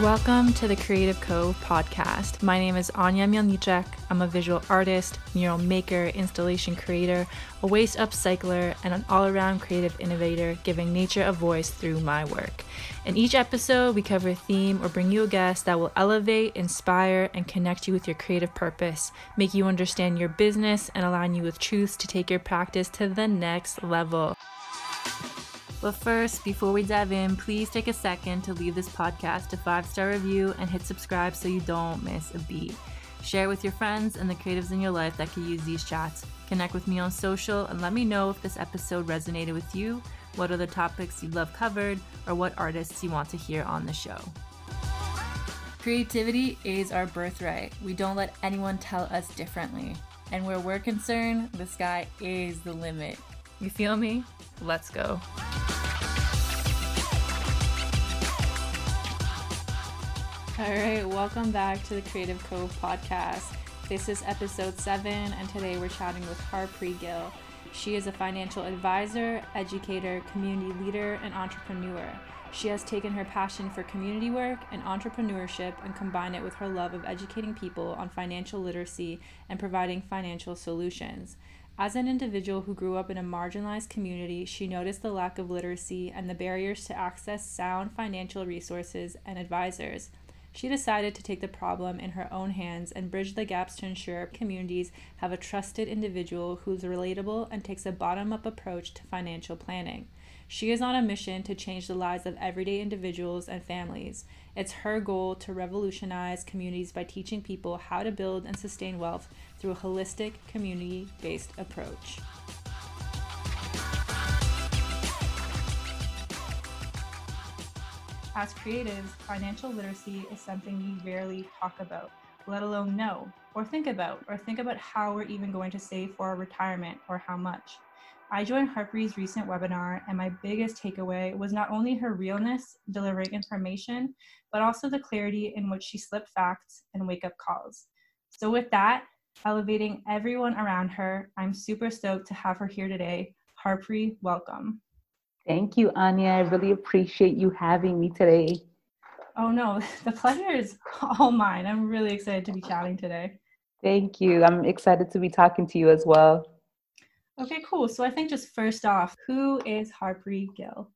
Welcome to the Creative Cove podcast. My name is Anya Mielnicek. I'm a visual artist, mural maker, installation creator, a waste upcycler, and an all around creative innovator, giving nature a voice through my work. In each episode, we cover a theme or bring you a guest that will elevate, inspire, and connect you with your creative purpose, make you understand your business, and align you with truths to take your practice to the next level. But first, before we dive in, please take a second to leave this podcast a five star review and hit subscribe so you don't miss a beat. Share with your friends and the creatives in your life that could use these chats. Connect with me on social and let me know if this episode resonated with you, what other topics you'd love covered, or what artists you want to hear on the show. Creativity is our birthright. We don't let anyone tell us differently. And where we're concerned, the sky is the limit. You feel me? Let's go. All right, welcome back to the Creative Cove podcast. This is episode seven, and today we're chatting with Harprit Gill. She is a financial advisor, educator, community leader, and entrepreneur. She has taken her passion for community work and entrepreneurship and combined it with her love of educating people on financial literacy and providing financial solutions. As an individual who grew up in a marginalized community, she noticed the lack of literacy and the barriers to access sound financial resources and advisors. She decided to take the problem in her own hands and bridge the gaps to ensure communities have a trusted individual who's relatable and takes a bottom up approach to financial planning. She is on a mission to change the lives of everyday individuals and families. It's her goal to revolutionize communities by teaching people how to build and sustain wealth through a holistic, community based approach. As creatives, financial literacy is something we rarely talk about, let alone know, or think about, or think about how we're even going to save for our retirement or how much. I joined Harprit's recent webinar, and my biggest takeaway was not only her realness delivering information, but also the clarity in which she slipped facts and wake up calls. So, with that, elevating everyone around her, I'm super stoked to have her here today. Harprit, welcome. Thank you, Anya. I really appreciate you having me today. Oh, no, the pleasure is all mine. I'm really excited to be chatting today. Thank you. I'm excited to be talking to you as well. Okay, cool. So I think just first off, who is Harprit Gill?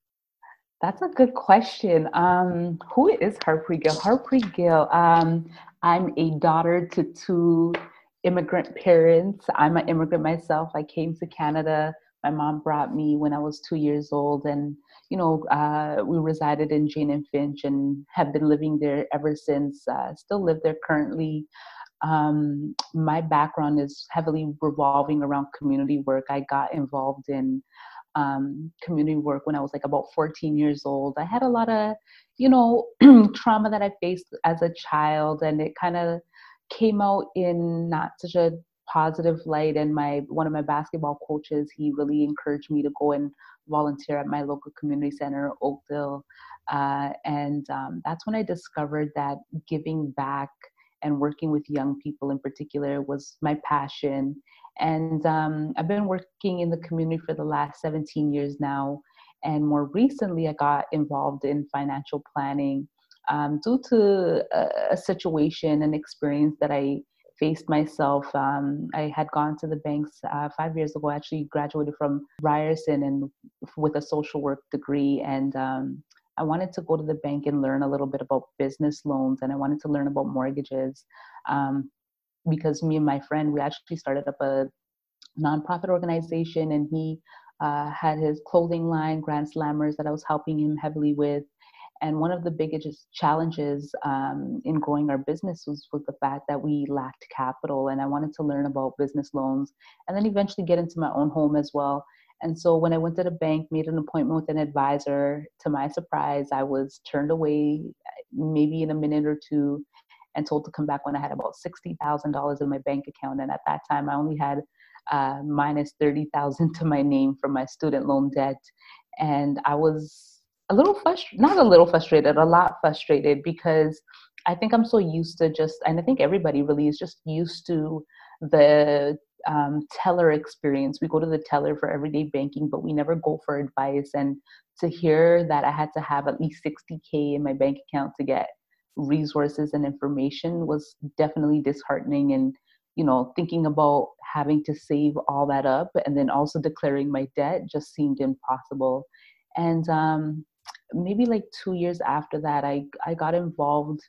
That's a good question. Um, who is Harprit Gill? Harprit Gill. Um, I'm a daughter to two immigrant parents. I'm an immigrant myself. I came to Canada my mom brought me when I was two years old, and you know, uh, we resided in Jane and Finch and have been living there ever since. Uh, still live there currently. Um, my background is heavily revolving around community work. I got involved in um, community work when I was like about 14 years old. I had a lot of, you know, trauma that I faced as a child, and it kind of came out in not such a positive light and my one of my basketball coaches he really encouraged me to go and volunteer at my local community center oakville. Uh, and um, that's when i discovered that giving back and working with young people in particular was my passion. And um, i've been working in the community for the last 17 years now. And more recently i got involved in financial planning um, due to a, a situation and experience that i faced myself. Um, I had gone to the banks uh, five years ago. I actually graduated from Ryerson and with a social work degree, and um, I wanted to go to the bank and learn a little bit about business loans, and I wanted to learn about mortgages. Um, because me and my friend, we actually started up a nonprofit organization, and he uh, had his clothing line, Grand Slammers, that I was helping him heavily with. And one of the biggest challenges um, in growing our business was, was the fact that we lacked capital. And I wanted to learn about business loans and then eventually get into my own home as well. And so when I went to the bank, made an appointment with an advisor, to my surprise, I was turned away maybe in a minute or two and told to come back when I had about $60,000 in my bank account. And at that time, I only had uh, minus 30,000 to my name from my student loan debt. And I was a little frustrated, not a little frustrated, a lot frustrated because I think I'm so used to just, and I think everybody really is just used to the um, teller experience. We go to the teller for everyday banking, but we never go for advice. And to hear that I had to have at least 60K in my bank account to get resources and information was definitely disheartening and you know thinking about having to save all that up and then also declaring my debt just seemed impossible and um, maybe like two years after that i i got involved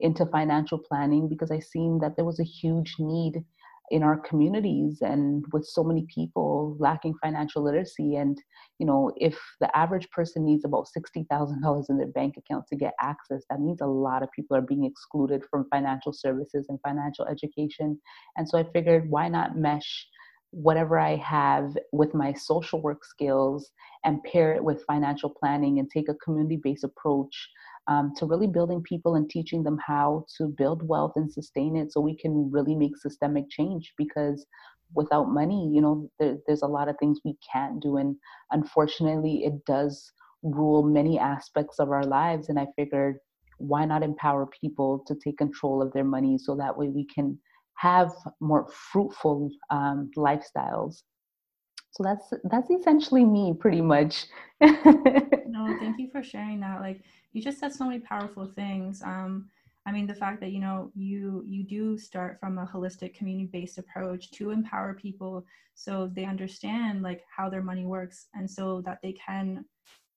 into financial planning because i seen that there was a huge need in our communities and with so many people lacking financial literacy. And you know if the average person needs about $60000 in their bank account to get access that means a lot of people are being excluded from financial services and financial education. And so i figured why not mesh whatever i have with my social work skills and pair it with financial planning and take a community based approach um, to really building people and teaching them how to build wealth and sustain it so we can really make systemic change because without money you know there, there's a lot of things we can't do. And unfortunately it does rule many aspects of our lives. And i figured why not empower people to take control of their money so that way we can have more fruitful um, lifestyles. So that's that's essentially me pretty much. No thank you for sharing that. Like you just said so many powerful things. Um, I mean, the fact that you know you you do start from a holistic community-based approach to empower people so they understand like how their money works and so that they can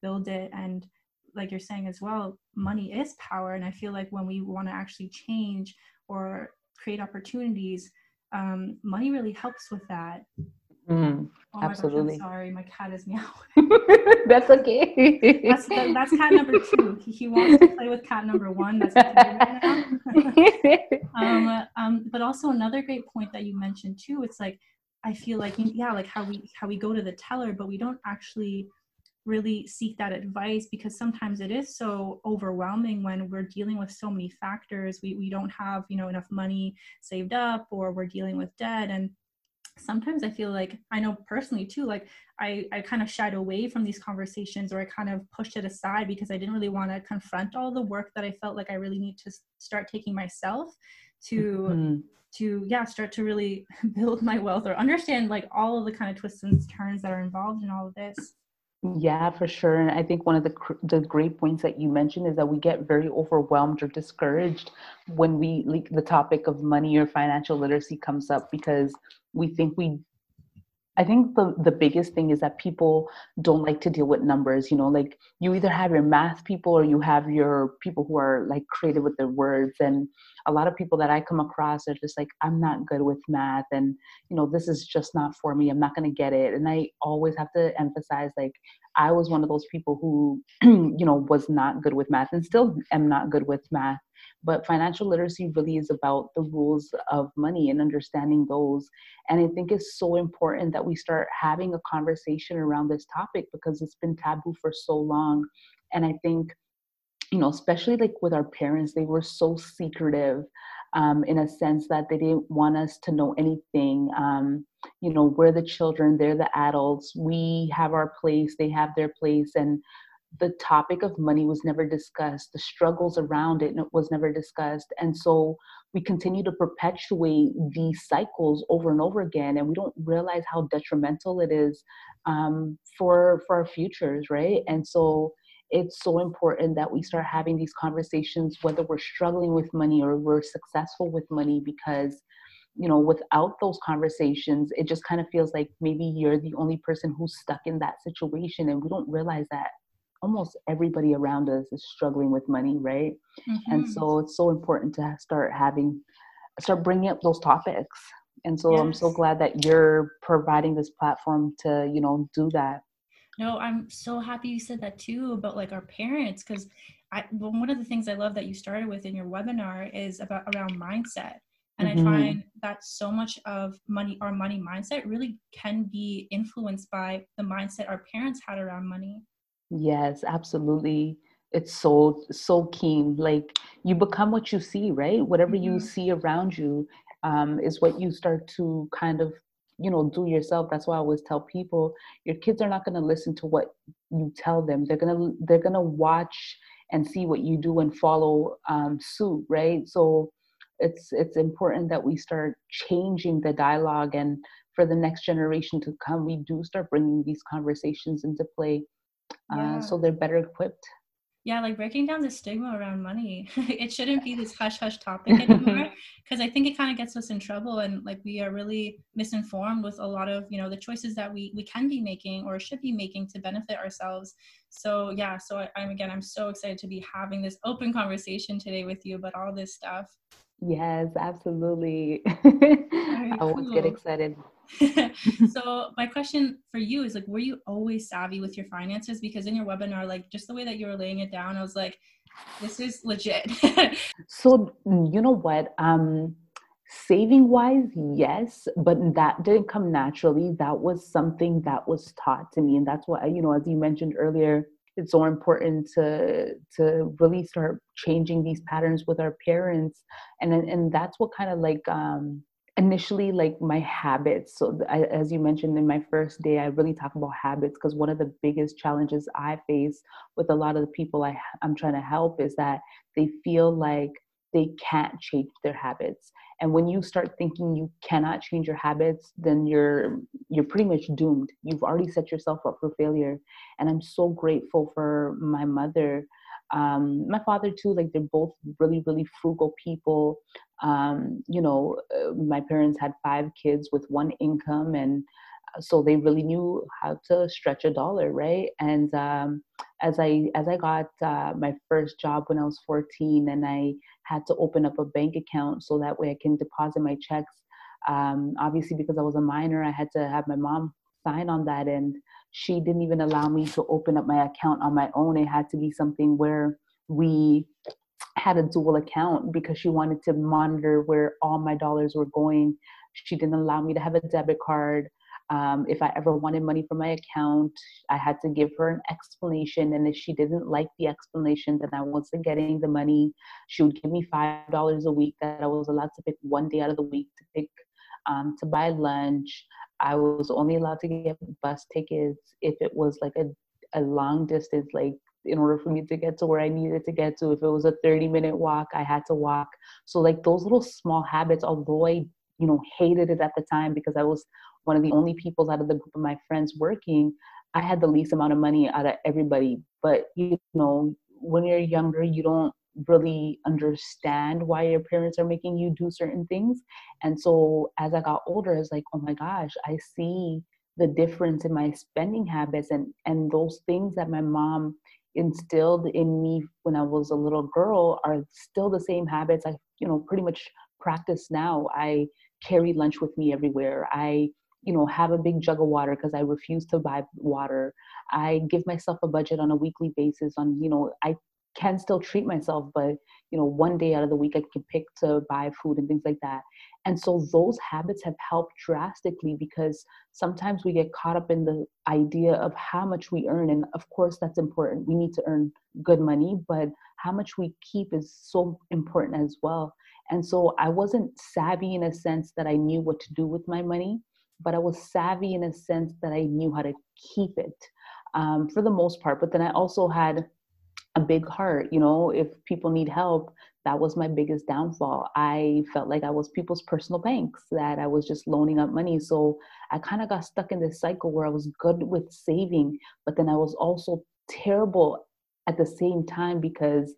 build it. And like you're saying as well money is power. And i feel like when we want to actually change or create opportunities um, money really helps with that Mm, oh absolutely. Gosh, sorry, my cat is meowing. that's okay. that's, that, that's cat number two. He, he, wants to play with cat number one. That's um, um, but also another great point that you mentioned too. It's like I feel like yeah, like how we how we go to the teller, but we don't actually really seek that advice because sometimes it is so overwhelming when we're dealing with so many factors. We we don't have you know enough money saved up, or we're dealing with debt and sometimes i feel like i know personally too like i i kind of shied away from these conversations or i kind of pushed it aside because i didn't really want to confront all the work that i felt like i really need to start taking myself to mm-hmm. to yeah start to really build my wealth or understand like all of the kind of twists and turns that are involved in all of this yeah, for sure. And I think one of the the great points that you mentioned is that we get very overwhelmed or discouraged when we like the topic of money or financial literacy comes up because we think we I think the, the biggest thing is that people don't like to deal with numbers. You know, like you either have your math people or you have your people who are like creative with their words. And a lot of people that I come across are just like, I'm not good with math. And, you know, this is just not for me. I'm not going to get it. And I always have to emphasize, like, I was one of those people who, you know, was not good with math and still am not good with math. But financial literacy really is about the rules of money and understanding those. And I think it's so important that we start having a conversation around this topic because it's been taboo for so long. And I think, you know, especially like with our parents, they were so secretive. Um, in a sense that they didn't want us to know anything. Um, you know, we're the children, they're the adults. We have our place, they have their place, and the topic of money was never discussed the struggles around it was never discussed and so we continue to perpetuate these cycles over and over again and we don't realize how detrimental it is um, for for our futures right? And so it's so important that we start having these conversations whether we're struggling with money or we're successful with money because you know without those conversations it just kind of feels like maybe you're the only person who's stuck in that situation and we don't realize that almost everybody around us is struggling with money right mm-hmm. and so it's so important to start having start bringing up those topics and so yes. i'm so glad that you're providing this platform to you know do that no i'm so happy you said that too about like our parents because i well, one of the things i love that you started with in your webinar is about around mindset and mm-hmm. i find that so much of money our money mindset really can be influenced by the mindset our parents had around money Yes, absolutely. It's so so keen. Like you become what you see, right? Whatever you Mm-hmm. see around you um, is what you start to kind of, you know, do yourself. That's why I always tell people, your kids are not going to listen to what you tell them. They're gonna they're gonna watch and see what you do and follow um, suit, right? So it's it's important that we start changing the dialogue and for the next generation to come, we do start bringing these conversations into play uh, so they're better equipped. Yeah like breaking down the stigma around money it shouldn't be this hush hush topic anymore because i think it kind of gets us in trouble and like we are really misinformed with a lot of you know the choices that we we can be making or should be making to benefit ourselves. So yeah so I, i'm again i'm so excited to be having this open conversation today with you about all this stuff. Yes absolutely. I always get excited so my question for you is like were you always savvy with your finances? Because in your webinar like just the way that you were laying it down i was like this is legit. So you know what? Um saving wise yes but that didn't come naturally. That was something that was taught to me. And that's why you know as you mentioned earlier it's so important to to really start changing these patterns with our parents. And and that's what kind of like um initially like my habits. So I, as you mentioned in my first day i really talk about habits because one of the biggest challenges i face with a lot of the people I, i'm trying to help is that they feel like they can't change their habits. And when you start thinking you cannot change your habits then you're you're pretty much doomed. You've already set yourself up for failure. And i'm so grateful for my mother um, my father too like they're both really really frugal people. Um, you know uh, my parents had five kids with one income and uh, so they really knew how to stretch a dollar right? And um, as i as i got uh, my first job when i was 14 and i had to open up a bank account so that way i can deposit my checks um, obviously because i was a minor i had to have my mom sign on that and she didn't even allow me to open up my account on my own. It had to be something where we had a dual account because she wanted to monitor where all my dollars were going. She didn't allow me to have a debit card. Um, if I ever wanted money from my account, I had to give her an explanation. And if she didn't like the explanation, then I wasn't getting the money. She would give me $5 a week that I was allowed to pick one day out of the week to pick um, to buy lunch. I was only allowed to get bus tickets if it was like a, a long distance, like in order for me to get to where I needed to get to. If it was a 30 minute walk, I had to walk. So like those little small habits, although I, you know, hated it at the time because I was one of the only people out of the group of my friends working, I had the least amount of money out of everybody. But you know, when you're younger, you don't really understand why your parents are making you do certain things. And so as I got older, I was like, oh my gosh, I see the difference in my spending habits and and those things that my mom instilled in me when I was a little girl are still the same habits I you know pretty much practice now. I carry lunch with me everywhere. I you know have a big jug of water because I refuse to buy water. I give myself a budget on a weekly basis on you know I can still treat myself, but you know, one day out of the week I can pick to buy food and things like that. And so those habits have helped drastically because sometimes we get caught up in the idea of how much we earn. And of course, that's important. We need to earn good money, but how much we keep is so important as well. And so I wasn't savvy in a sense that I knew what to do with my money, but I was savvy in a sense that I knew how to keep it um, for the most part. But then I also had a big heart you know if people need help that was my biggest downfall. I felt like i was people's personal banks that i was just loaning up money. So i kind of got stuck in this cycle where i was good with saving but then i was also terrible at the same time because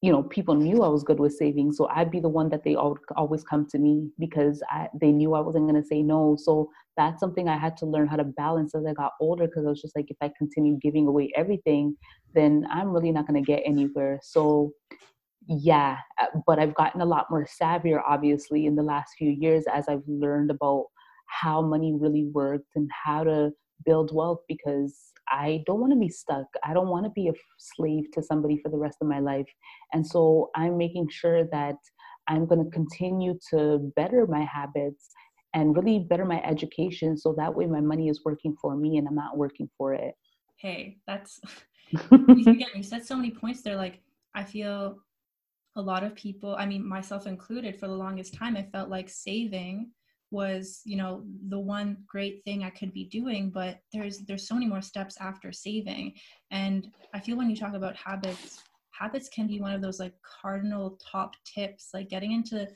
you know people knew i was good with saving. So i'd be the one that they all, always come to me because I, they knew i wasn't going to say no. So that's something i had to learn how to balance as i got older because i was just like if i continue giving away everything then i'm really not going to get anywhere so yeah uh, but i've gotten a lot more savvier obviously in the last few years as i've learned about how money really works and how to build wealth because I don't want to be stuck. I don't want to be a slave to somebody for the rest of my life. And so I'm making sure that I'm going to continue to better my habits and really better my education so that way my money is working for me and I'm not working for it. Hey, that's again, you said so many points there. Like, I feel a lot of people, I mean, myself included, for the longest time, I felt like saving was you know the one great thing i could be doing but there's there's so many more steps after saving and i feel when you talk about habits habits can be one of those like cardinal top tips like getting into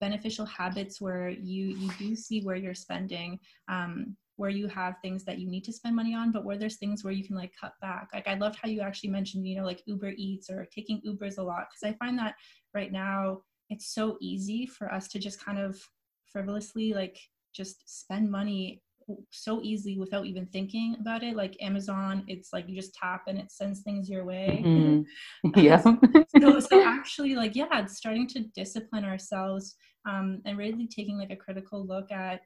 beneficial habits where you you do see where you're spending um, where you have things that you need to spend money on, but where there's things where you can like cut back. Like I loved how you actually mentioned, you know, like Uber Eats or taking Ubers a lot. Cause I find that right now it's so easy for us to just kind of frivolously like just spend money so easily without even thinking about it. Like Amazon, it's like you just tap and it sends things your way. Mm-hmm. Yeah. so, so actually, like, yeah, it's starting to discipline ourselves um, and really taking like a critical look at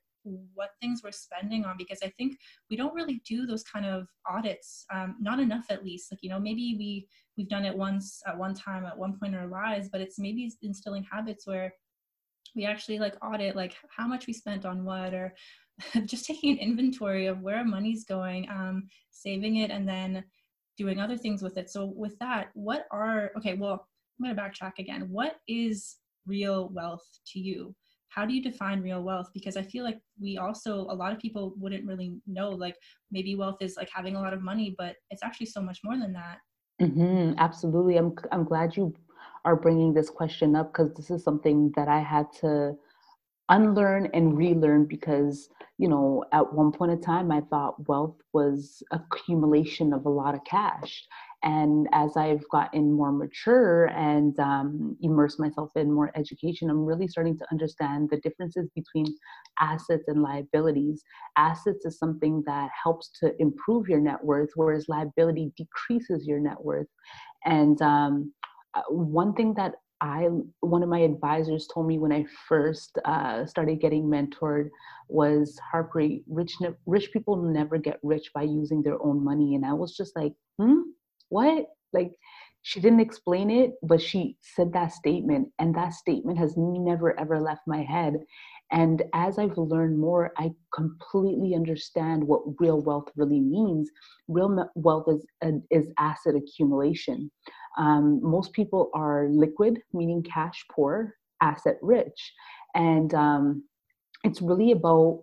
what things we're spending on because I think we don't really do those kind of audits, um, not enough at least. Like you know, maybe we we've done it once at one time at one point in our lives, but it's maybe instilling habits where we actually like audit like how much we spent on what or just taking an inventory of where money's going, um, saving it, and then doing other things with it. So, with that, what are, okay, well, I'm going to backtrack again. What is real wealth to you? How do you define real wealth? Because I feel like we also, a lot of people wouldn't really know, like maybe wealth is like having a lot of money, but it's actually so much more than that. Mm-hmm, absolutely. I'm, I'm glad you are bringing this question up because this is something that I had to unlearn and relearn because you know at one point in time i thought wealth was accumulation of a lot of cash. And as i've gotten more mature and um, immersed myself in more education i'm really starting to understand the differences between assets and liabilities. Assets is something that helps to improve your net worth whereas liability decreases your net worth. And um, uh, one thing that I one of my advisors told me when I first uh, started getting mentored was Harprit, rich rich people never get rich by using their own money, and I was just like, hmm, what? Like, she didn't explain it, but she said that statement, and that statement has never ever left my head. And as I've learned more, I completely understand what real wealth really means. Real wealth is is asset accumulation. Um, most people are liquid, meaning cash poor, asset rich. And um, it's really about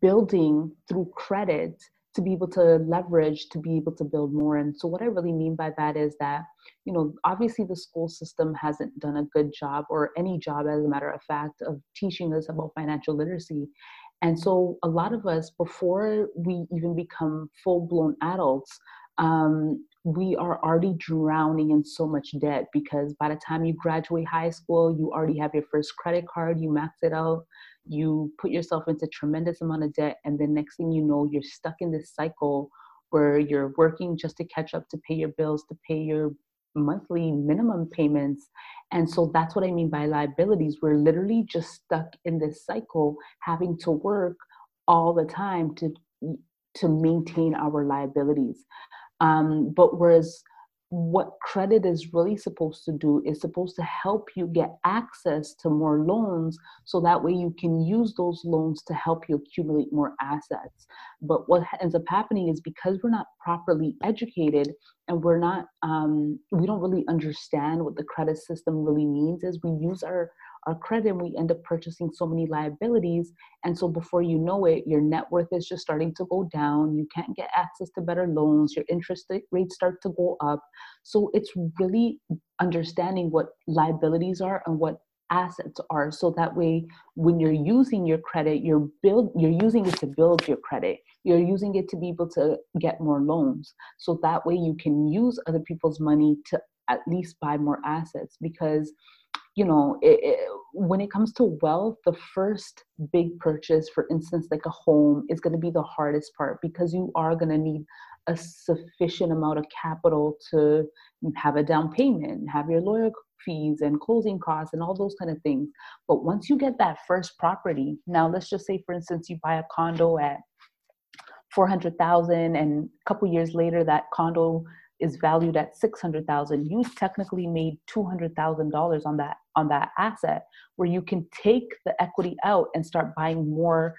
building through credit to be able to leverage to be able to build more and so what i really mean by that is that you know obviously the school system hasn't done a good job or any job as a matter of fact of teaching us about financial literacy and so a lot of us before we even become full blown adults um, we are already drowning in so much debt because by the time you graduate high school, you already have your first credit card, you max it out, you put yourself into tremendous amount of debt, and the next thing you know, you're stuck in this cycle where you're working just to catch up to pay your bills, to pay your monthly minimum payments. And so that's what I mean by liabilities. We're literally just stuck in this cycle, having to work all the time to to maintain our liabilities. Um, but whereas what credit is really supposed to do is supposed to help you get access to more loans so that way you can use those loans to help you accumulate more assets. But what ends up happening is because we're not properly educated and we're not um, we don't really understand what the credit system really means is we use our our credit and we end up purchasing so many liabilities. And so before you know it your net worth is just starting to go down. You can't get access to better loans. Your interest rates start to go up. So it's really understanding what liabilities are and what assets are so that way when you're using your credit you're build you're using it to build your credit. You're using it to be able to get more loans. So that way you can use other people's money to at least buy more assets because you know it, it, when it comes to wealth the first big purchase for instance like a home is going to be the hardest part because you are going to need a sufficient amount of capital to have a down payment have your lawyer fees and closing costs and all those kind of things. But once you get that first property now let's just say for instance you buy a condo at 400,000 and a couple years later that condo is valued at 600,000 you technically made $200,000 on that on that asset where you can take the equity out and start buying more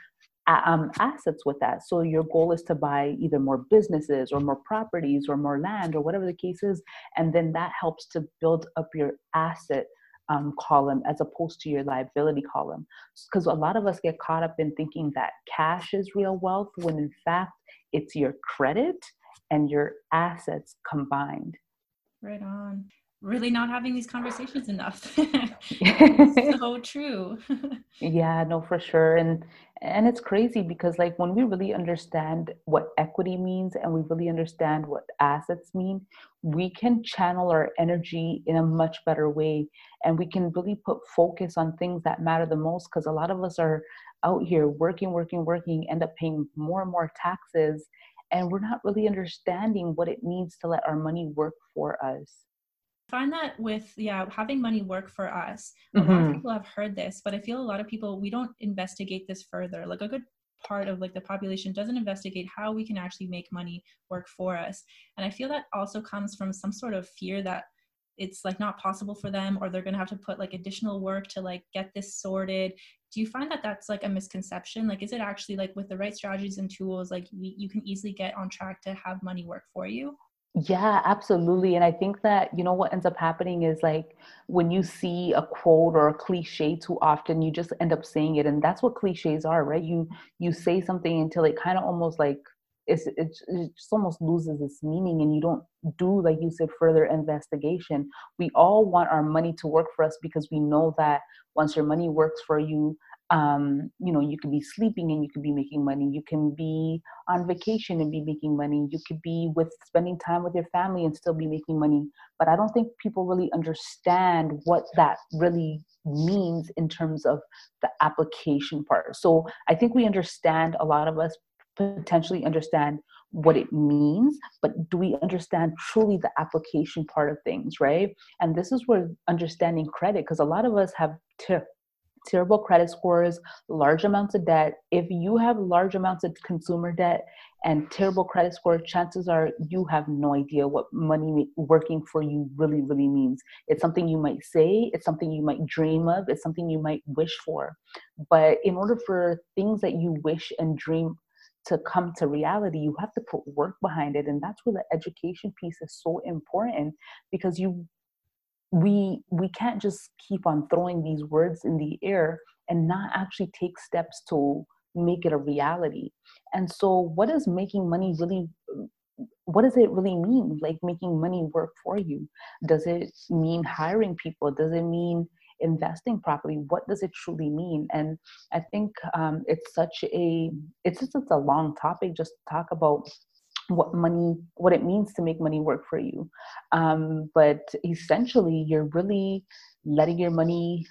um, assets with that so your goal is to buy either more businesses or more properties or more land or whatever the case is and then that helps to build up your asset um, column as opposed to your liability column. Because a lot of us get caught up in thinking that cash is real wealth when in fact it's your credit and your assets combined. Right on. really not having these conversations enough. so true. yeah, no, for sure. And and it's crazy because like when we really understand what equity means and we really understand what assets mean, we can channel our energy in a much better way and we can really put focus on things that matter the most because a lot of us are out here working, working, working, end up paying more and more taxes and we're not really understanding what it means to let our money work for us I find that with yeah having money work for us a mm-hmm. lot of mm-hmm. people have heard this but i feel a lot of people we don't investigate this further like a good part of like the population doesn't investigate how we can actually make money work for us and i feel that also comes from some sort of fear that it's like not possible for them or they're going to have to put like additional work to like get this sorted do you find that that's like a misconception like is it actually like with the right strategies and tools like we, you can easily get on track to have money work for you yeah, absolutely. And I think that, you know, what ends up happening is like when you see a quote or a cliche too often, you just end up saying it. And that's what cliches are, right? You you say something until it kind of almost like it's, it, it just almost loses its meaning and you don't do like you said further investigation we all want our money to work for us because we know that once your money works for you um, you know, you could be sleeping and you could be making money. You can be on vacation and be making money. You could be with spending time with your family and still be making money. But I don't think people really understand what that really means in terms of the application part. So I think we understand, a lot of us potentially understand what it means, but do we understand truly the application part of things, right? And this is where understanding credit, because a lot of us have to terrible credit scores, large amounts of debt. If you have large amounts of consumer debt and terrible credit score, chances are you have no idea what money working for you really, really means. It's something you might say, it's something you might dream of, it's something you might wish for. But in order for things that you wish and dream to come to reality, you have to put work behind it. And that's where the education piece is so important because you we we can't just keep on throwing these words in the air and not actually take steps to make it a reality and so what is making money really what does it really mean like making money work for you does it mean hiring people does it mean investing properly what does it truly mean? And i think um, it's such a it's just it's a long topic just to talk about what money what it means to make money work for you. Um, but essentially you're really letting your money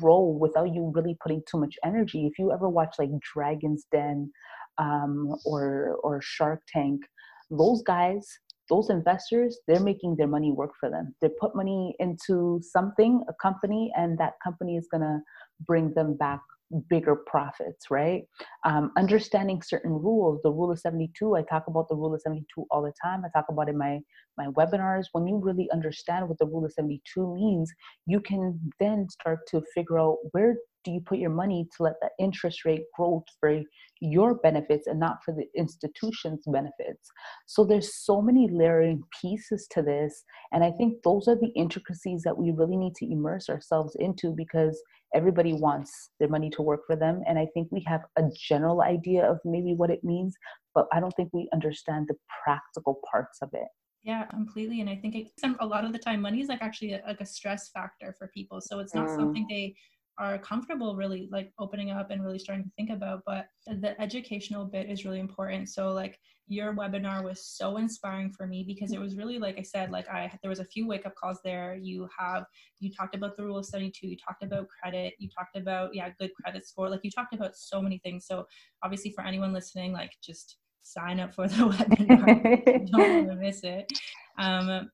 grow without you really putting too much energy. If you ever watch like dragon's den um, or or shark tank those guys those investors they're making their money work for them they put money into something a company and that company is going to bring them back bigger profits, right? Um, understanding certain rules, the rule of 72, I talk about the rule of 72 all the time. I talk about it in my, my webinars. When you really understand what the rule of 72 means, you can then start to figure out where do you put your money to let the interest rate grow for your benefits and not for the institution's benefits so there's so many layering pieces to this and i think those are the intricacies that we really need to immerse ourselves into because everybody wants their money to work for them and i think we have a general idea of maybe what it means but i don't think we understand the practical parts of it yeah completely and i think it, a lot of the time money is like actually a, like a stress factor for people so it's not mm. something they are comfortable really like opening up and really starting to think about but the educational bit is really important. So like your webinar was so inspiring for me because it was really like i said like i there was a few wake up calls there. You have you talked about the rule of 72 you talked about credit you talked about yeah good credit score like you talked about so many things. So obviously for anyone listening like just sign up for the webinar. Don't want to miss it. Um,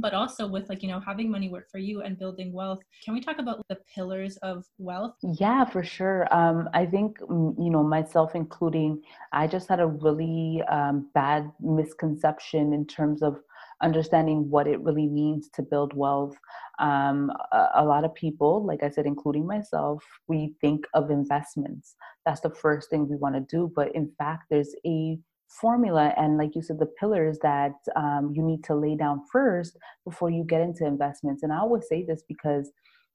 but also with like you know having money work for you and building wealth. Can we talk about the pillars of wealth? Yeah for sure. Um, i think mm, you know myself including i just had a really um, bad misconception in terms of understanding what it really means to build wealth. Um, a, a, lot of people like i said including myself we think of investments. That's the first thing we want to do but in fact there's a formula and like you said the pillars that um, you need to lay down first before you get into investments. And i always say this because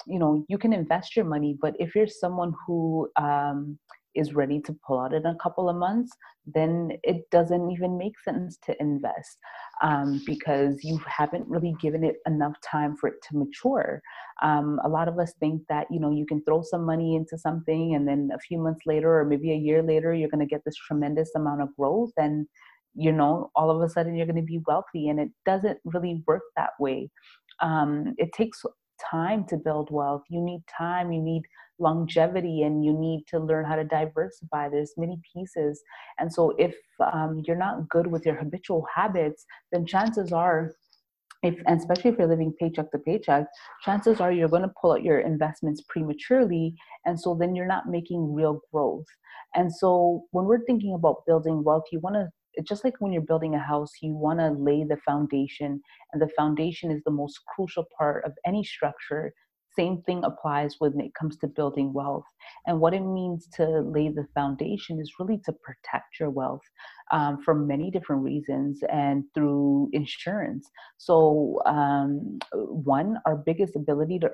you know you can invest your money but if you're someone who um, is ready to pull out in a couple of months, then it doesn't even make sense to invest um, because you haven't really given it enough time for it to mature. Um, a lot of us think that you know you can throw some money into something and then a few months later or maybe a year later you're going to get this tremendous amount of growth and you know all of a sudden you're going to be wealthy and it doesn't really work that way. Um, it takes time to build wealth. You need time. You need longevity and you need to learn how to diversify. There's many pieces. And so if um, you're not good with your habitual habits then chances are if and especially if you're living paycheck to paycheck chances are you're going to pull out your investments prematurely and so then you're not making real growth. And so when we're thinking about building wealth you want to just like when you're building a house, you want to lay the foundation, and the foundation is the most crucial part of any structure. Same thing applies when it comes to building wealth. And what it means to lay the foundation is really to protect your wealth um, for many different reasons and through insurance. So, um, one, our biggest ability to,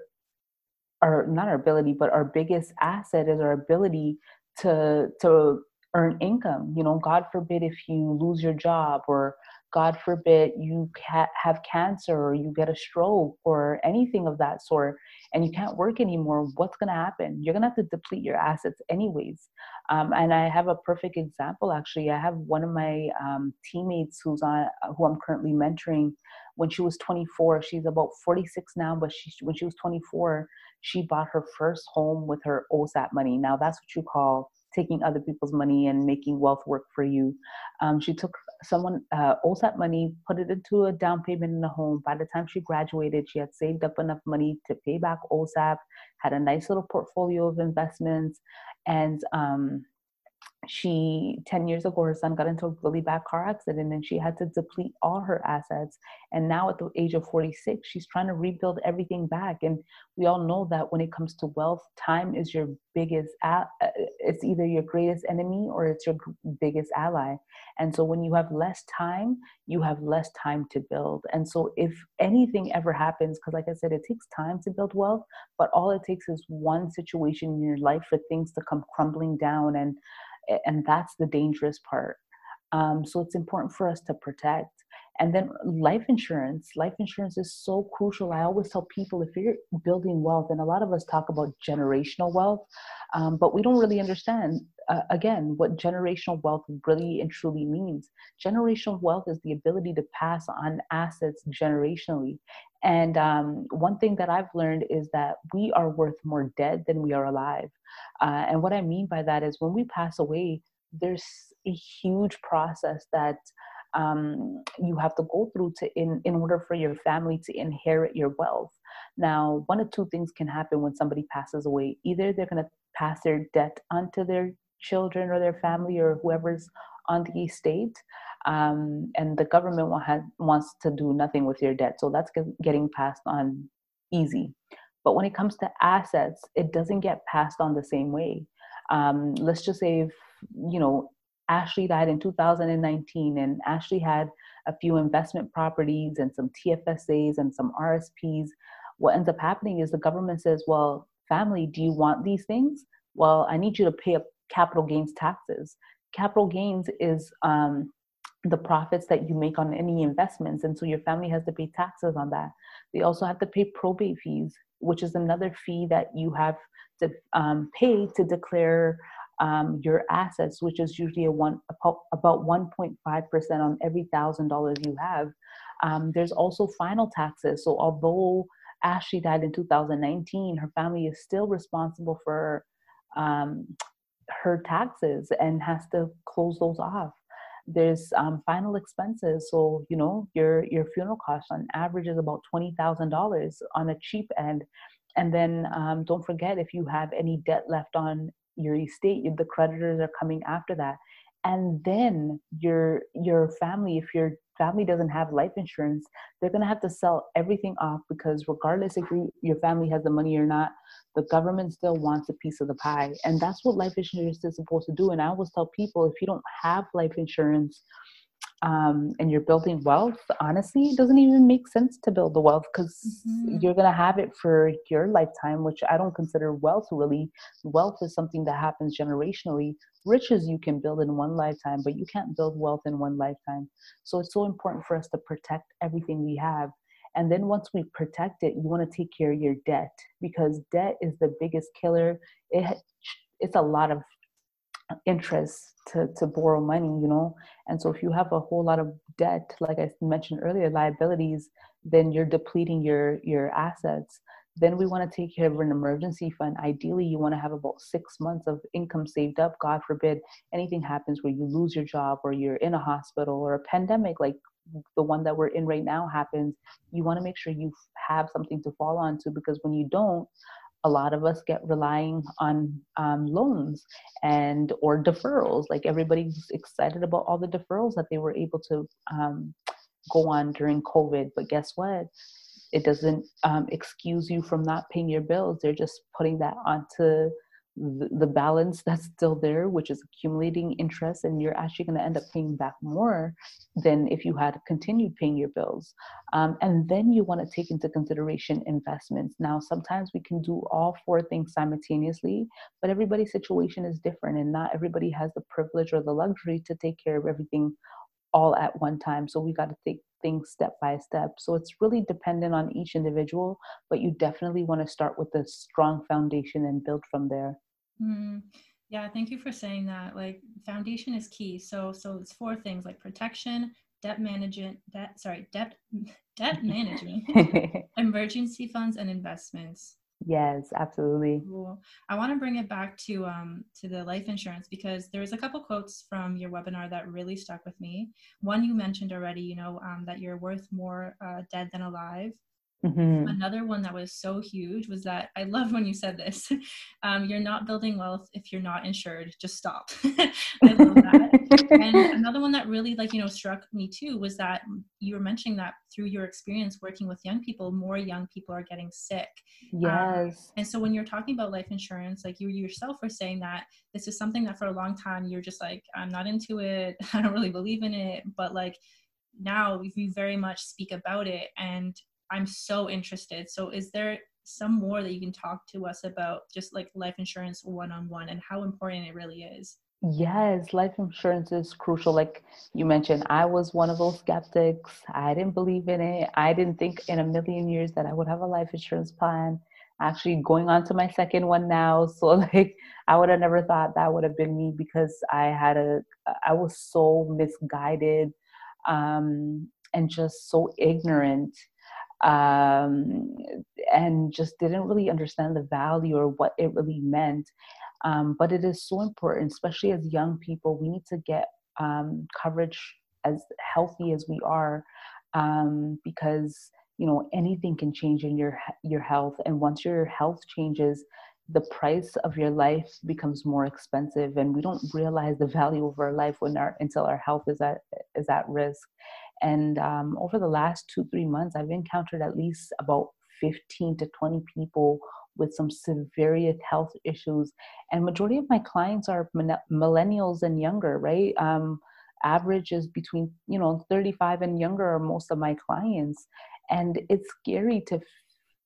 or not our ability, but our biggest asset is our ability to to earn income. You know, God forbid if you lose your job or God forbid you ca- have cancer or you get a stroke or anything of that sort and you can't work anymore, what's going to happen? You're going to have to deplete your assets anyways. Um, and I have a perfect example actually. I have one of my um, teammates who's on, who I'm currently mentoring. When she was 24, she's about 46 now, but she, when she was 24, she bought her first home with her OSAP money. Now that's what you call taking other people's money and making wealth work for you. Um, she took someone uh, OSAP money, put it into a down payment in a home. By the time she graduated, she had saved up enough money to pay back OSAP, had a nice little portfolio of investments, and um, she 10 years ago her son got into a really bad car accident and she had to deplete all her assets and now at the age of 46 she's trying to rebuild everything back and we all know that when it comes to wealth time is your biggest uh, it's either your greatest enemy or it's your biggest ally and so when you have less time you have less time to build and so if anything ever happens because like i said it takes time to build wealth but all it takes is one situation in your life for things to come crumbling down and and that's the dangerous part. Um, so it's important for us to protect. And then life insurance life insurance is so crucial. I always tell people if you're building wealth and a lot of us talk about generational wealth um, but we don't really understand uh, again what generational wealth really and truly means generational wealth is the ability to pass on assets generationally and um, one thing that I've learned is that we are worth more dead than we are alive. Uh, and what I mean by that is when we pass away, there's a huge process that um, you have to go through to in, in order for your family to inherit your wealth. Now, one of two things can happen when somebody passes away. Either they're going to pass their debt onto their children or their family or whoever's on the estate, um, and the government want, wants to do nothing with your debt. So that's getting passed on easy. But when it comes to assets, it doesn't get passed on the same way. Um, let's just say, if, you know, Ashley died in 2019 and Ashley had a few investment properties and some TFSAs and some RSPs. What ends up happening is the government says, well, family, do you want these things? Well, I need you to pay up capital gains taxes. Capital gains is um, the profits that you make on any investments. And so your family has to pay taxes on that. They also have to pay probate fees, which is another fee that you have to um, pay to declare um, your assets, which is usually a one about 1.5% on every thousand dollars you have. Um, there's also final taxes. So although Ashley died in 2019, her family is still responsible for um, her taxes and has to close those off. There's um, final expenses so you know your your funeral cost on average is about $20000 on a cheap end. And then um, don't forget if you have any debt left on your estate the creditors are coming after that and then your your family if your family doesn't have life insurance they're going to have to sell everything off because regardless if you, your family has the money or not the government still wants a piece of the pie. And that's what life insurance is supposed to do. And i always tell people if you don't have life insurance um, and you're building wealth, honestly, it doesn't even make sense to build the wealth because mm-hmm. you're going to have it for your lifetime, which I don't consider wealth really. Wealth is something that happens generationally. Riches you can build in one lifetime, but you can't build wealth in one lifetime. So it's so important for us to protect everything we have. And then once we protect it, you want to take care of your debt because debt is the biggest killer. It, it's a lot of interest to, to borrow money, you know? And so if you have a whole lot of debt, like I mentioned earlier, liabilities, then you're depleting your, your assets. Then we want to take care of an emergency fund. Ideally, you want to have about six months of income saved up. God forbid anything happens where you lose your job or you're in a hospital or a pandemic like the one that we're in right now happens. You want to make sure you have something to fall onto because when you don't, a lot of us get relying on um, loans and or deferrals. Like everybody's excited about all the deferrals that they were able to um, go on during covid but guess what? It doesn't um, excuse you from not paying your bills. They're just putting that onto the, balance that's still there, which is accumulating interest, and you're actually going to end up paying back more than if you had continued paying your bills. Um, and then you want to take into consideration investments. Now, sometimes we can do all four things simultaneously, but everybody's situation is different, and not everybody has the privilege or the luxury to take care of everything all at one time. So we got to take things step by step. So it's really dependent on each individual, but you definitely want to start with a strong foundation and build from there. Mm, yeah, thank you for saying that. Like foundation is key. So so it's four things like protection, debt management, debt sorry, debt debt management, emergency funds and investments. Yes, absolutely. Cool. I want to bring it back to um to the life insurance because there's a couple quotes from your webinar that really stuck with me. One you mentioned already, you know, um, that you're worth more uh, dead than alive. Mm-hmm. Another one that was so huge was that I love when you said this. Um, you're not building wealth if you're not insured. Just stop. I love that. and another one that really like you know struck me too was that you were mentioning that through your experience working with young people, more young people are getting sick. Um, yes. Um, and so when you're talking about life insurance, like you yourself were saying that this is something that for a long time you're just like I'm not into it. I don't really believe in it. But like now you very much speak about it and I'm so interested. So, is there some more that you can talk to us about just like life insurance one on one and how important it really is? Yes, life insurance is crucial. Like you mentioned, I was one of those skeptics. I didn't believe in it. I didn't think in a million years that I would have a life insurance plan. Actually, going on to my second one now. So, like, I would have never thought that would have been me because I had a, I was so misguided um, and just so ignorant um, and just didn't really understand the value or what it really meant. Um, but it is so important, especially as young people, we need to get um, coverage as healthy as we are um, because you know anything can change in your your health. And once your health changes the price of your life becomes more expensive and we don't realize the value of our life when our until our health is at is at risk. And um, over the last two, three months, I've encountered at least about 15 to 20 people with some severe health issues. And majority of my clients are millennials and younger, right? Um, average is between, you know, 35 and younger are most of my clients. And it's scary to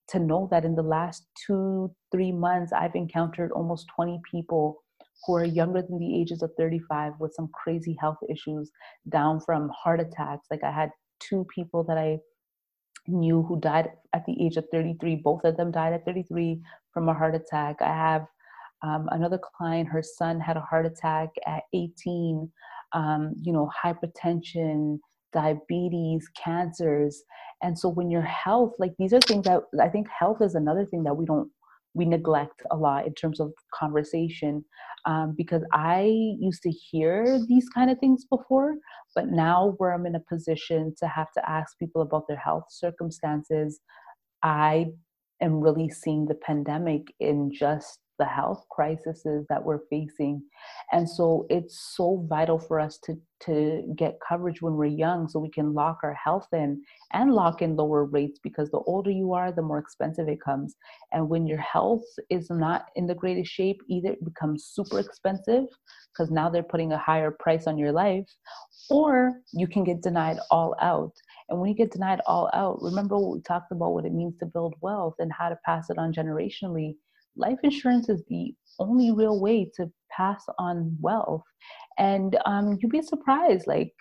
to know that in the last two, three months, I've encountered almost 20 people who are younger than the ages of 35 with some crazy health issues, down from heart attacks. Like I had two people that I knew who died at the age of 33. Both of them died at 33 from a heart attack. I have um, another client, her son had a heart attack at 18. Um, you know, hypertension, diabetes, cancers. And so when your health, like these are things that I think health is another thing that we don't we neglect a lot in terms of conversation um, because I used to hear these kind of things before, but now where I'm in a position to have to ask people about their health circumstances, I am really seeing the pandemic in just the health crises that we're facing. And so it's so vital for us to to get coverage when we're young so we can lock our health in and lock in lower rates because the older you are the more expensive it comes. And when your health is not in the greatest shape either it becomes super expensive because now they're putting a higher price on your life or you can get denied all out. And when you get denied all out remember we talked about what it means to build wealth and how to pass it on generationally life insurance is the only real way to pass on wealth. And um, you'd be surprised. Like,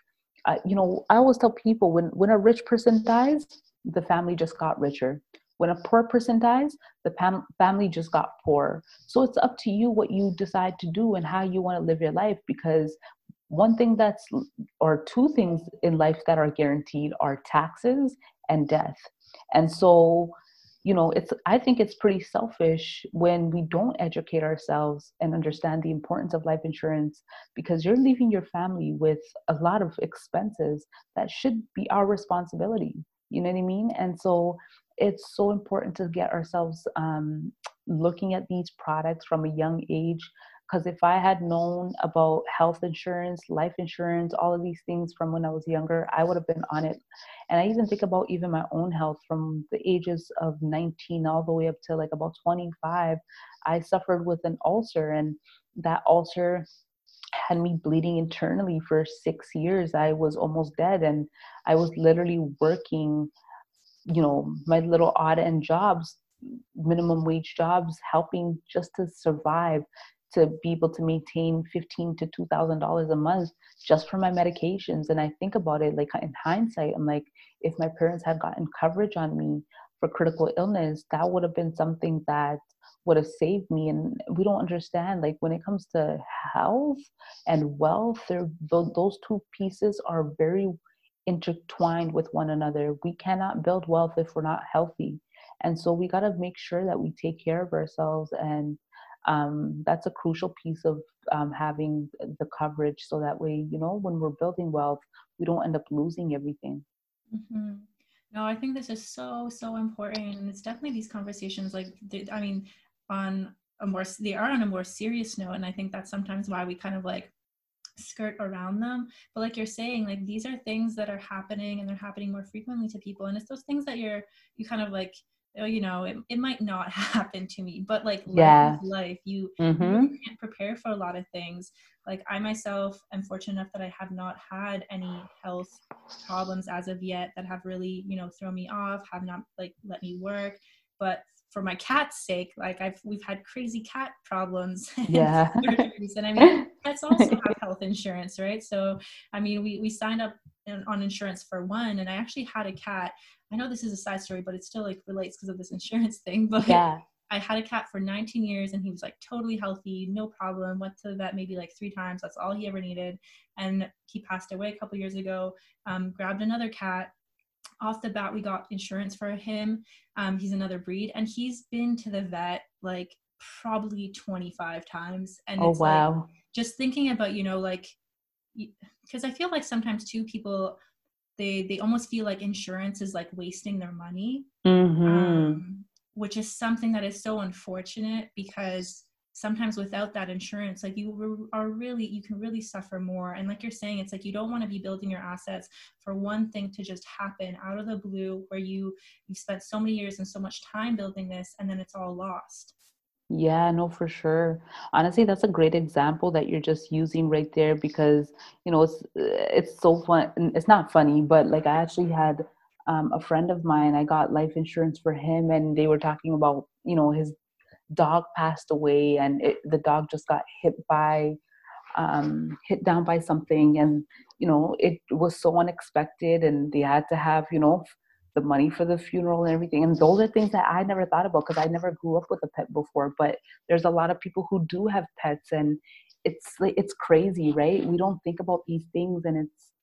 uh, you know, I always tell people when, when a rich person dies, the family just got richer. When a poor person dies, the family just got poor. So it's up to you what you decide to do and how you want to live your life because one thing that's, or two things in life that are guaranteed are taxes and death. And so you know it's i think it's pretty selfish when we don't educate ourselves and understand the importance of life insurance because you're leaving your family with a lot of expenses that should be our responsibility. You know what i mean? And so it's so important to get ourselves um, looking at these products from a young age because if I had known about health insurance, life insurance, all of these things from when I was younger, I would have been on it. And I even think about even my own health from the ages of 19 all the way up to like about 25. I suffered with an ulcer, and that ulcer had me bleeding internally for six years. I was almost dead, and I was literally working, you know, my little odd end jobs minimum wage jobs helping just to survive to be able to maintain fifteen to two thousand dollars a month just for my medications. And I think about it like in hindsight, I'm like, if my parents had gotten coverage on me for critical illness, that would have been something that would have saved me. And we don't understand like when it comes to health and wealth, there those two pieces are very intertwined with one another. We cannot build wealth if we're not healthy. And so we got to make sure that we take care of ourselves and um, that's a crucial piece of um, having the coverage so that way you know when we're building wealth we don't end up losing everything mm-hmm. no i think this is so so important and it's definitely these conversations like i mean on a more they are on a more serious note and i think that's sometimes why we kind of like skirt around them but like you're saying like these are things that are happening and they're happening more frequently to people and it's those things that you're you kind of like you know, it, it might not happen to me, but like yeah. life, you, mm-hmm. you can't prepare for a lot of things. Like I myself am fortunate enough that I have not had any health problems as of yet that have really, you know, thrown me off, have not like let me work. But for my cat's sake, like I've we've had crazy cat problems. Yeah. and I mean, cats also have health insurance, right? So I mean, we we signed up on insurance for one, and I actually had a cat I know this is a side story, but it still like relates because of this insurance thing. But yeah. I had a cat for 19 years and he was like totally healthy, no problem. Went to the vet maybe like three times. That's all he ever needed. And he passed away a couple years ago. Um, grabbed another cat. Off the bat, we got insurance for him. Um, he's another breed, and he's been to the vet like probably 25 times. And oh wow! Like, just thinking about you know like because I feel like sometimes too people they they almost feel like insurance is like wasting their money mm-hmm. um, which is something that is so unfortunate because sometimes without that insurance like you are really you can really suffer more and like you're saying it's like you don't want to be building your assets for one thing to just happen out of the blue where you you spent so many years and so much time building this and then it's all lost yeah, no, for sure. Honestly, that's a great example that you're just using right there because you know it's it's so fun. It's not funny, but like I actually had um, a friend of mine. I got life insurance for him, and they were talking about you know his dog passed away, and it, the dog just got hit by um, hit down by something, and you know it was so unexpected, and they had to have you know the money for the funeral and everything. And those are things that I never thought about because I never grew up with a pet before. But there's a lot of people who do have pets, and it's it's crazy, right? We don't think about these things, and it's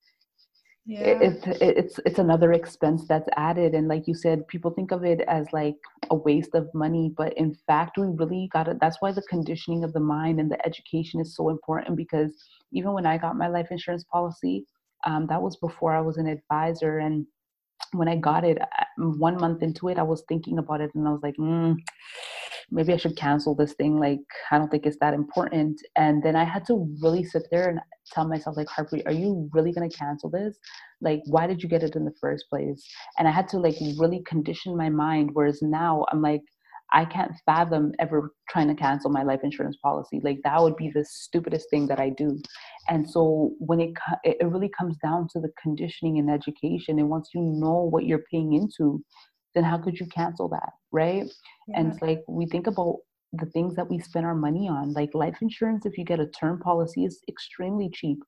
yeah. it's it's it's another expense that's added and like you said people think of it as like a waste of money but in fact we really got it that's why the conditioning of the mind and the education is so important because even when i got my life insurance policy um, that was before i was an advisor and when I got it, one month into it, I was thinking about it and I was like, mm, maybe I should cancel this thing. Like, I don't think it's that important. And then I had to really sit there and tell myself, like, Harprit, are you really going to cancel this? Like, why did you get it in the first place? And I had to like really condition my mind. Whereas now I'm like, I can't fathom ever trying to cancel my life insurance policy. Like that would be the stupidest thing that I do. And so when it it really comes down to the conditioning and education, and once you know what you're paying into, then how could you cancel that, right? Yeah. And it's like we think about the things that we spend our money on, like life insurance. If you get a term policy, is extremely cheap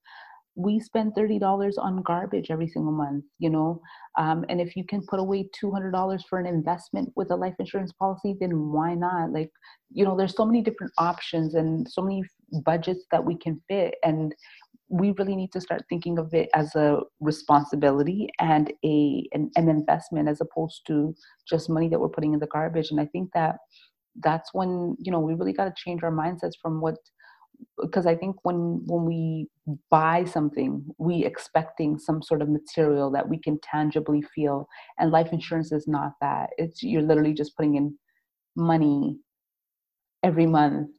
we spend $30 on garbage every single month you know um, and if you can put away $200 for an investment with a life insurance policy then why not like you know there's so many different options and so many budgets that we can fit and we really need to start thinking of it as a responsibility and a an, an investment as opposed to just money that we're putting in the garbage and i think that that's when you know we really got to change our mindsets from what because I think when when we buy something, we expecting some sort of material that we can tangibly feel, and life insurance is not that. It's you're literally just putting in money every month,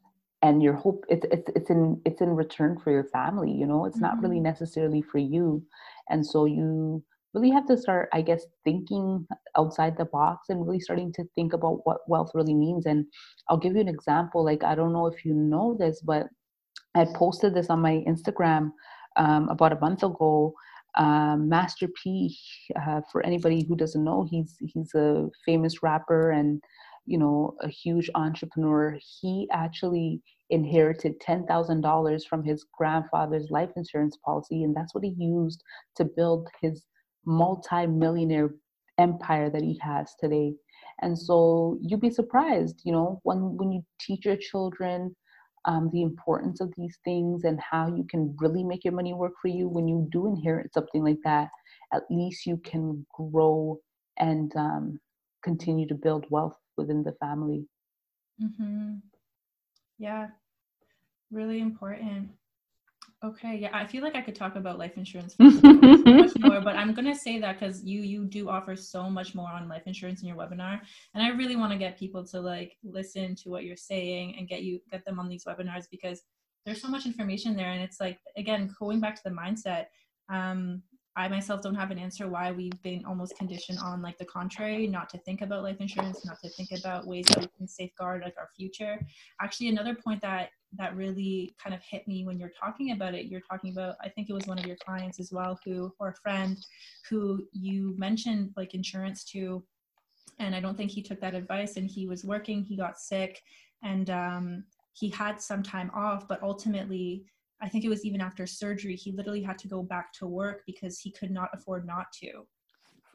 and your hope it's it's it's in it's in return for your family. You know, it's mm-hmm. not really mm-hmm. necessarily for you, and so you really have to start, I guess, thinking outside the box and really starting to think about what wealth really means. And I'll give you an example. Like I don't know if you know this, but I posted this on my Instagram um, about a month ago. Um, Master P, uh, for anybody who doesn't know, he's he's a famous rapper and you know a huge entrepreneur. He actually inherited ten thousand dollars from his grandfather's life insurance policy, and that's what he used to build his multi-millionaire empire that he has today. And so you'd be surprised, you know, when when you teach your children um, the importance of these things and how you can really make your money work for you when you do inherit something like that at least you can grow and um, continue to build wealth within the family mm-hmm. Yeah really important Okay, yeah, I feel like I could talk about life insurance much more, but I'm gonna say that because you you do offer so much more on life insurance in your webinar, and I really want to get people to like listen to what you're saying and get you get them on these webinars because there's so much information there, and it's like again going back to the mindset. Um, I myself don't have an answer why we've been almost conditioned on like the contrary, not to think about life insurance, not to think about ways that we can safeguard like our future. Actually, another point that that really kind of hit me when you're talking about it, you're talking about I think it was one of your clients as well who or a friend who you mentioned like insurance to and I don't think he took that advice and he was working, he got sick and um he had some time off, but ultimately I think it was even after surgery, he literally had to go back to work because he could not afford not to.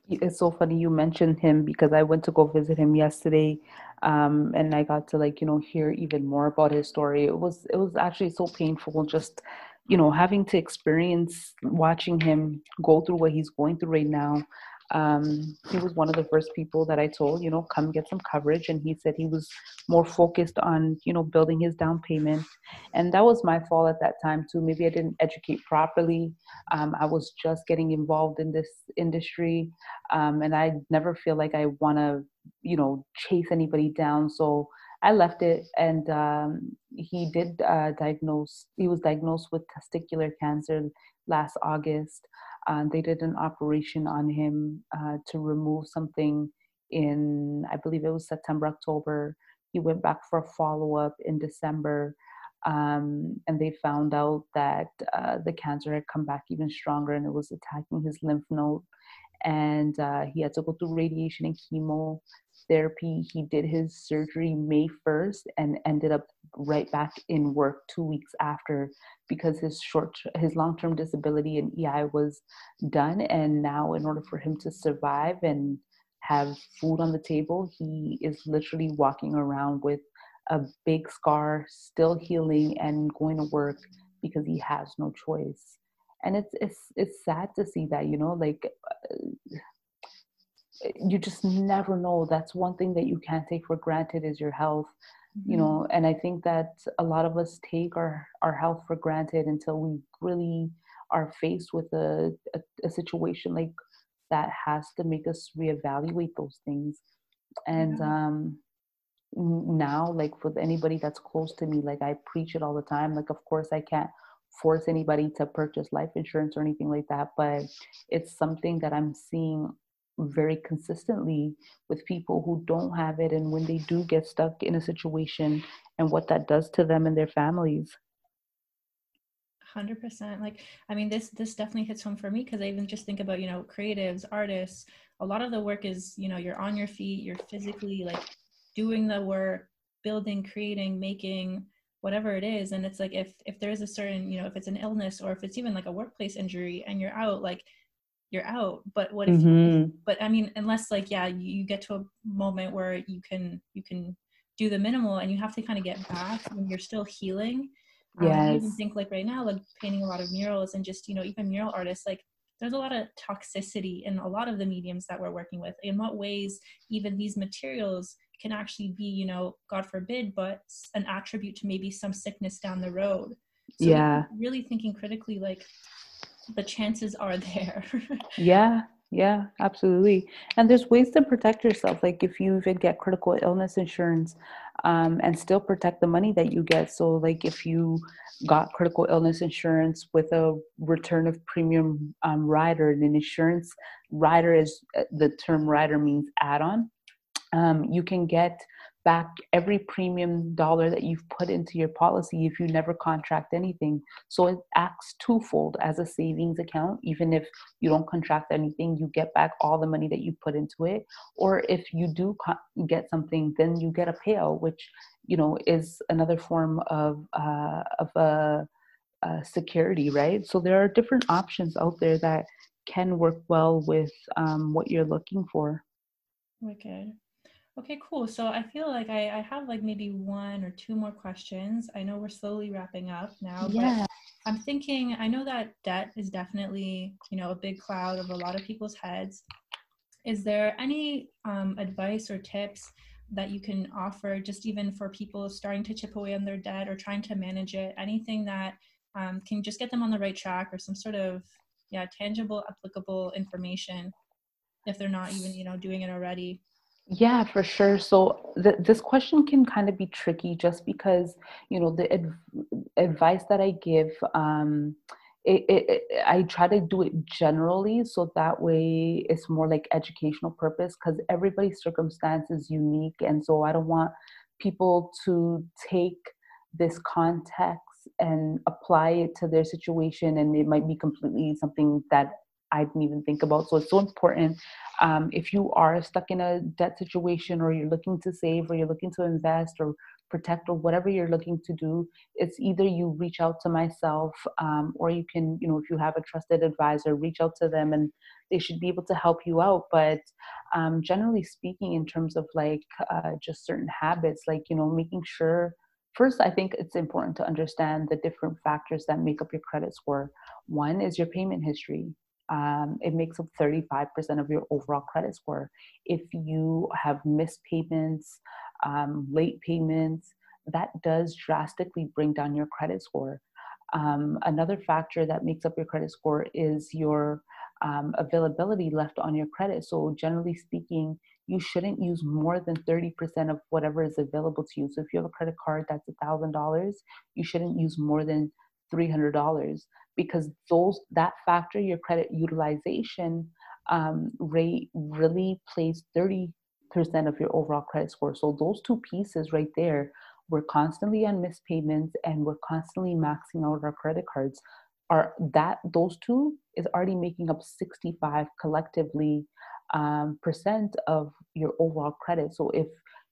It's so funny you mentioned him because I went to go visit him yesterday, um, and I got to like you know hear even more about his story. It was it was actually so painful just you know having to experience watching him go through what he's going through right now um, he was one of the first people that I told, you know, come get some coverage. And he said he was more focused on, you know, building his down payment. And that was my fault at that time, too. Maybe I didn't educate properly. Um, I was just getting involved in this industry. Um, and I never feel like I want to, you know, chase anybody down. So I left it. And um, he did uh, diagnose, he was diagnosed with testicular cancer last August. Uh, they did an operation on him uh, to remove something in, I believe it was September, October. He went back for a follow up in December. Um, and they found out that uh, the cancer had come back even stronger and it was attacking his lymph node. And uh, he had to go through radiation and chemo therapy. He did his surgery May 1st and ended up right back in work two weeks after because his short his long-term disability and EI was done and now in order for him to survive and have food on the table he is literally walking around with a big scar still healing and going to work because he has no choice and it's it's it's sad to see that you know like uh, you just never know. That's one thing that you can't take for granted is your health mm-hmm. you know and i think that a lot of us take our our health for granted until we really are faced with a, a, a situation like that has to make us reevaluate those things. And um now like with anybody that's close to me like i preach it all the time like of course i can't force anybody to purchase life insurance or anything like that but it's something that i'm seeing very consistently with people who don't have it and when they do get stuck in a situation and what that does to them and their families. 100% like i mean this this definitely hits home for me because i even just think about you know creatives artists a lot of the work is you know you're on your feet you're physically like doing the work building creating making whatever it is and it's like if if there's a certain you know if it's an illness or if it's even like a workplace injury and you're out like you're out but what if mm-hmm. but i mean unless like yeah you, you get to a moment where you can you can do the minimal and you have to kind of get back when you're still healing yes. Um, I even think like right now, like painting a lot of murals and just, you know, even mural artists, like there's a lot of toxicity in a lot of the mediums that we're working with. In what ways even these materials can actually be, you know, God forbid, but an attribute to maybe some sickness down the road. So yeah. Really thinking critically, like the chances are there. yeah. Yeah, absolutely. And there's ways to protect yourself. Like if you even get critical illness insurance um, and still protect the money that you get. So, like if you got critical illness insurance with a return of premium um, rider, and an insurance rider is uh, the term rider means add on. Um, you can get back every premium dollar that you've put into your policy if you never contract anything. So it acts twofold as a savings account. Even if you don't contract anything, you get back all the money that you put into it. Or if you do get something, then you get a payout, which you know is another form of uh, of a, a security, right? So there are different options out there that can work well with um, what you're looking for. Okay. Okay, cool. So I feel like I, I have like maybe one or two more questions. I know we're slowly wrapping up now, yeah. I'm thinking, I know that debt is definitely, you know, a big cloud over a lot of people's heads. Is there any um, advice or tips that you can offer just even for people starting to chip away on their debt or trying to manage it? Anything that um, can just get them on the right track or some sort of, yeah, tangible, applicable information if they're not even, you know, doing it already? Yeah, for sure. So th- this question can kind of be tricky just because, you know, the adv- advice that I give, um, it, it, it, I try to do it generally so that way it's more like educational purpose because everybody's circumstance is unique. And so I don't want people to take this context and apply it to their situation and it might be completely something that I didn't even think about. So it's so important um, if you are stuck in a debt situation or you're looking to save or you're looking to invest or protect or whatever you're looking to do it's either you reach out to myself um, or you can you know if you have a trusted advisor reach out to them and they should be able to help you out. But um, generally speaking in terms of like uh, just certain habits like you know making sure first i think it's important to understand the different factors that make up your credit score. One is your payment history um, it makes up 35% of your overall credit score. If you have missed payments, um, late payments, that does drastically bring down your credit score. Um, another factor that makes up your credit score is your um, availability left on your credit. So, generally speaking, you shouldn't use more than 30% of whatever is available to you. So, if you have a credit card that's $1,000, you shouldn't use more than $300 because those that factor your credit utilization um, rate really plays 30% of your overall credit score. So those two pieces right there we're constantly on missed payments and we're constantly maxing out our credit cards. Are that those two is already making up 65 collectively um, percent of your overall credit. So if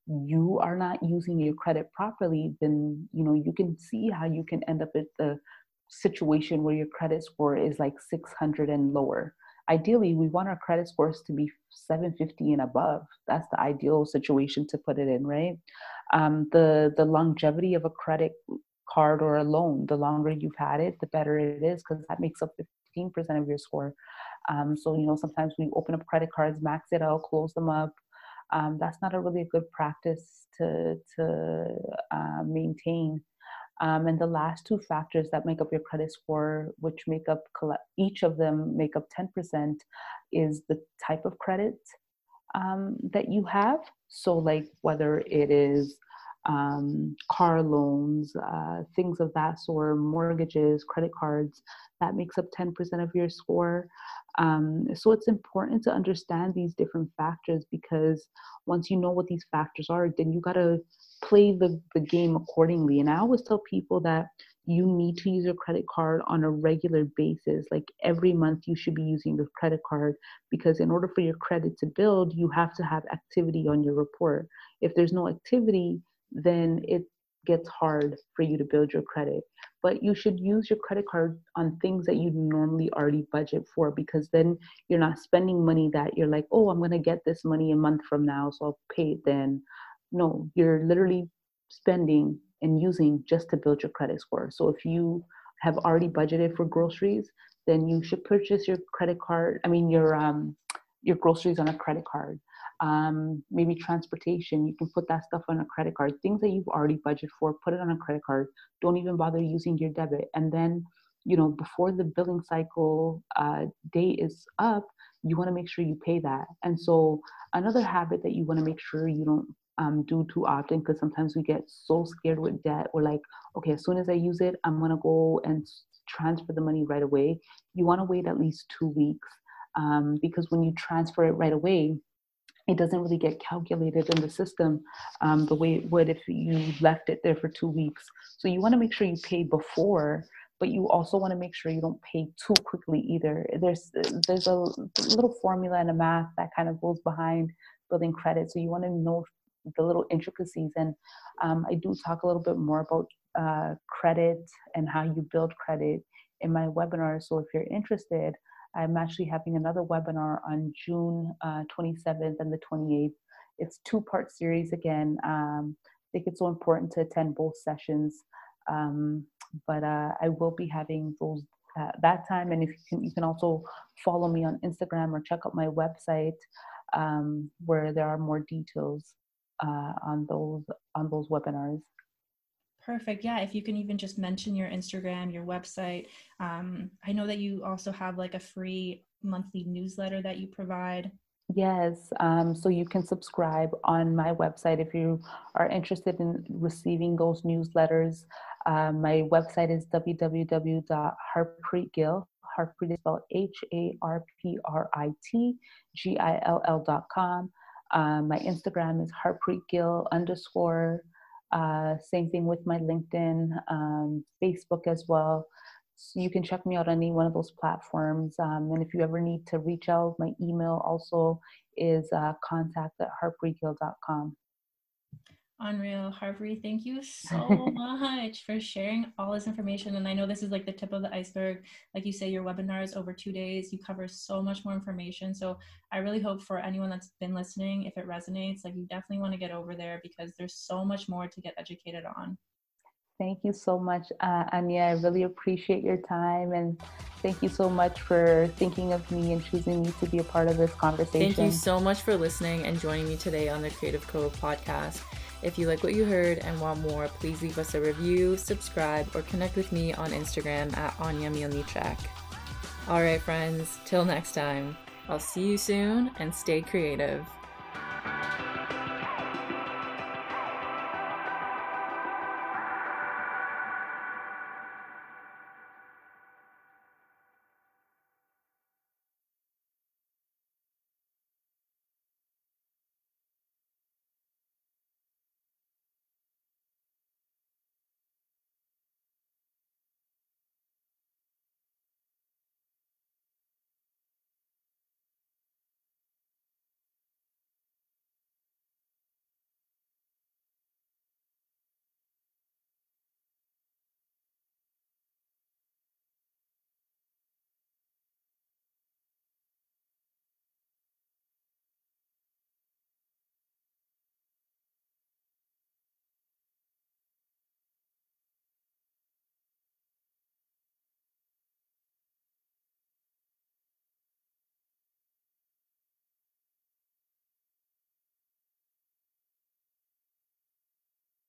you are not using your credit properly then you know you can see how you can end up at the situation where your credit score is like 600 and lower. Ideally, we want our credit scores to be 750 and above. That's the ideal situation to put it in, right? Um, the the longevity of a credit card or a loan, the longer you've had it, the better it is because that makes up 15% of your score. Um, so you know sometimes we open up credit cards, max it out, close them up. Um, that's not a really good practice to to uh, maintain um, and the last two factors that make up your credit score, which make up each of them make up 10%, is the type of credit um, that you have. So, like whether it is um, car loans, uh, things of that sort, mortgages, credit cards, that makes up 10% of your score. Um, so it's important to understand these different factors because once you know what these factors are, then you got to play the, the game accordingly. And I always tell people that you need to use your credit card on a regular basis. Like every month, you should be using your credit card because in order for your credit to build, you have to have activity on your report. If there's no activity, then it gets hard for you to build your credit. But you should use your credit card on things that you normally already budget for because then you're not spending money that you're like, oh, I'm going to get this money a month from now, so I'll pay it then. No, you're literally spending and using just to build your credit score. So if you have already budgeted for groceries, then you should purchase your credit card, I mean your um your groceries on a credit card um, maybe transportation. You can put that stuff on a credit card. Things that you've already budgeted for, put it on a credit card. Don't even bother using your debit. And then, you know, before the billing cycle uh, date is up, you want to make sure you pay that. And so, another habit that you want to make sure you don't um, do too often, because sometimes we get so scared with debt. We're like, okay, as soon as I use it, I'm to go and transfer the money right away. You want to wait at least two weeks. Um, because when you transfer it right away, it doesn't really get calculated in the system um, the way it would if you left it there for two weeks. So you want to make sure you pay before, but you also want to make sure you don't pay too quickly either. There's there's a little formula and a math that kind of goes behind building credit. So you want to know the little intricacies. And um, I do talk a little bit more about uh, credit and how you build credit in my webinar. So if you're interested, I'm actually having another webinar on June uh, 27th and the 28th. It's two part series again. Um, I think it's so important to attend both sessions. Um, but uh, I will be having those uh, that time. And if you can, you can also follow me on Instagram or check out my website um, where there are more details uh, on those on those webinars. Perfect. Yeah. If you can even just mention your Instagram, your website. Um, I know that you also have like a free monthly newsletter that you provide. Yes. Um, so you can subscribe on my website if you are interested in receiving those newsletters. Uh, my website is www.harpritgill. Harprit is spelled H A R P R I T G I L L dot com. Um, my Instagram is harpritgill underscore uh, same thing with my LinkedIn, um, Facebook as well. So you can check me out on any one of those platforms. Um, and if you ever need to reach out, my email also is uh, contact at harpritgill.com. Unreal. Harprit, thank you so much for sharing all this information. And I know this is like the tip of the iceberg. Like you say, your webinar is over two days. You cover so much more information. So I really hope for anyone that's been listening, if it resonates, like you definitely want to get over there because there's so much more to get educated on. Thank you so much, uh, Anya. I really appreciate your time and thank you so much for thinking of me and choosing me to be a part of this conversation. Thank you so much for listening and joining me today on the Creative Cove podcast. If you like what you heard and want more, please leave us a review, subscribe, or connect with me on Instagram at Anya Mielnichak. All right, friends, till next time, I'll see you soon and stay creative.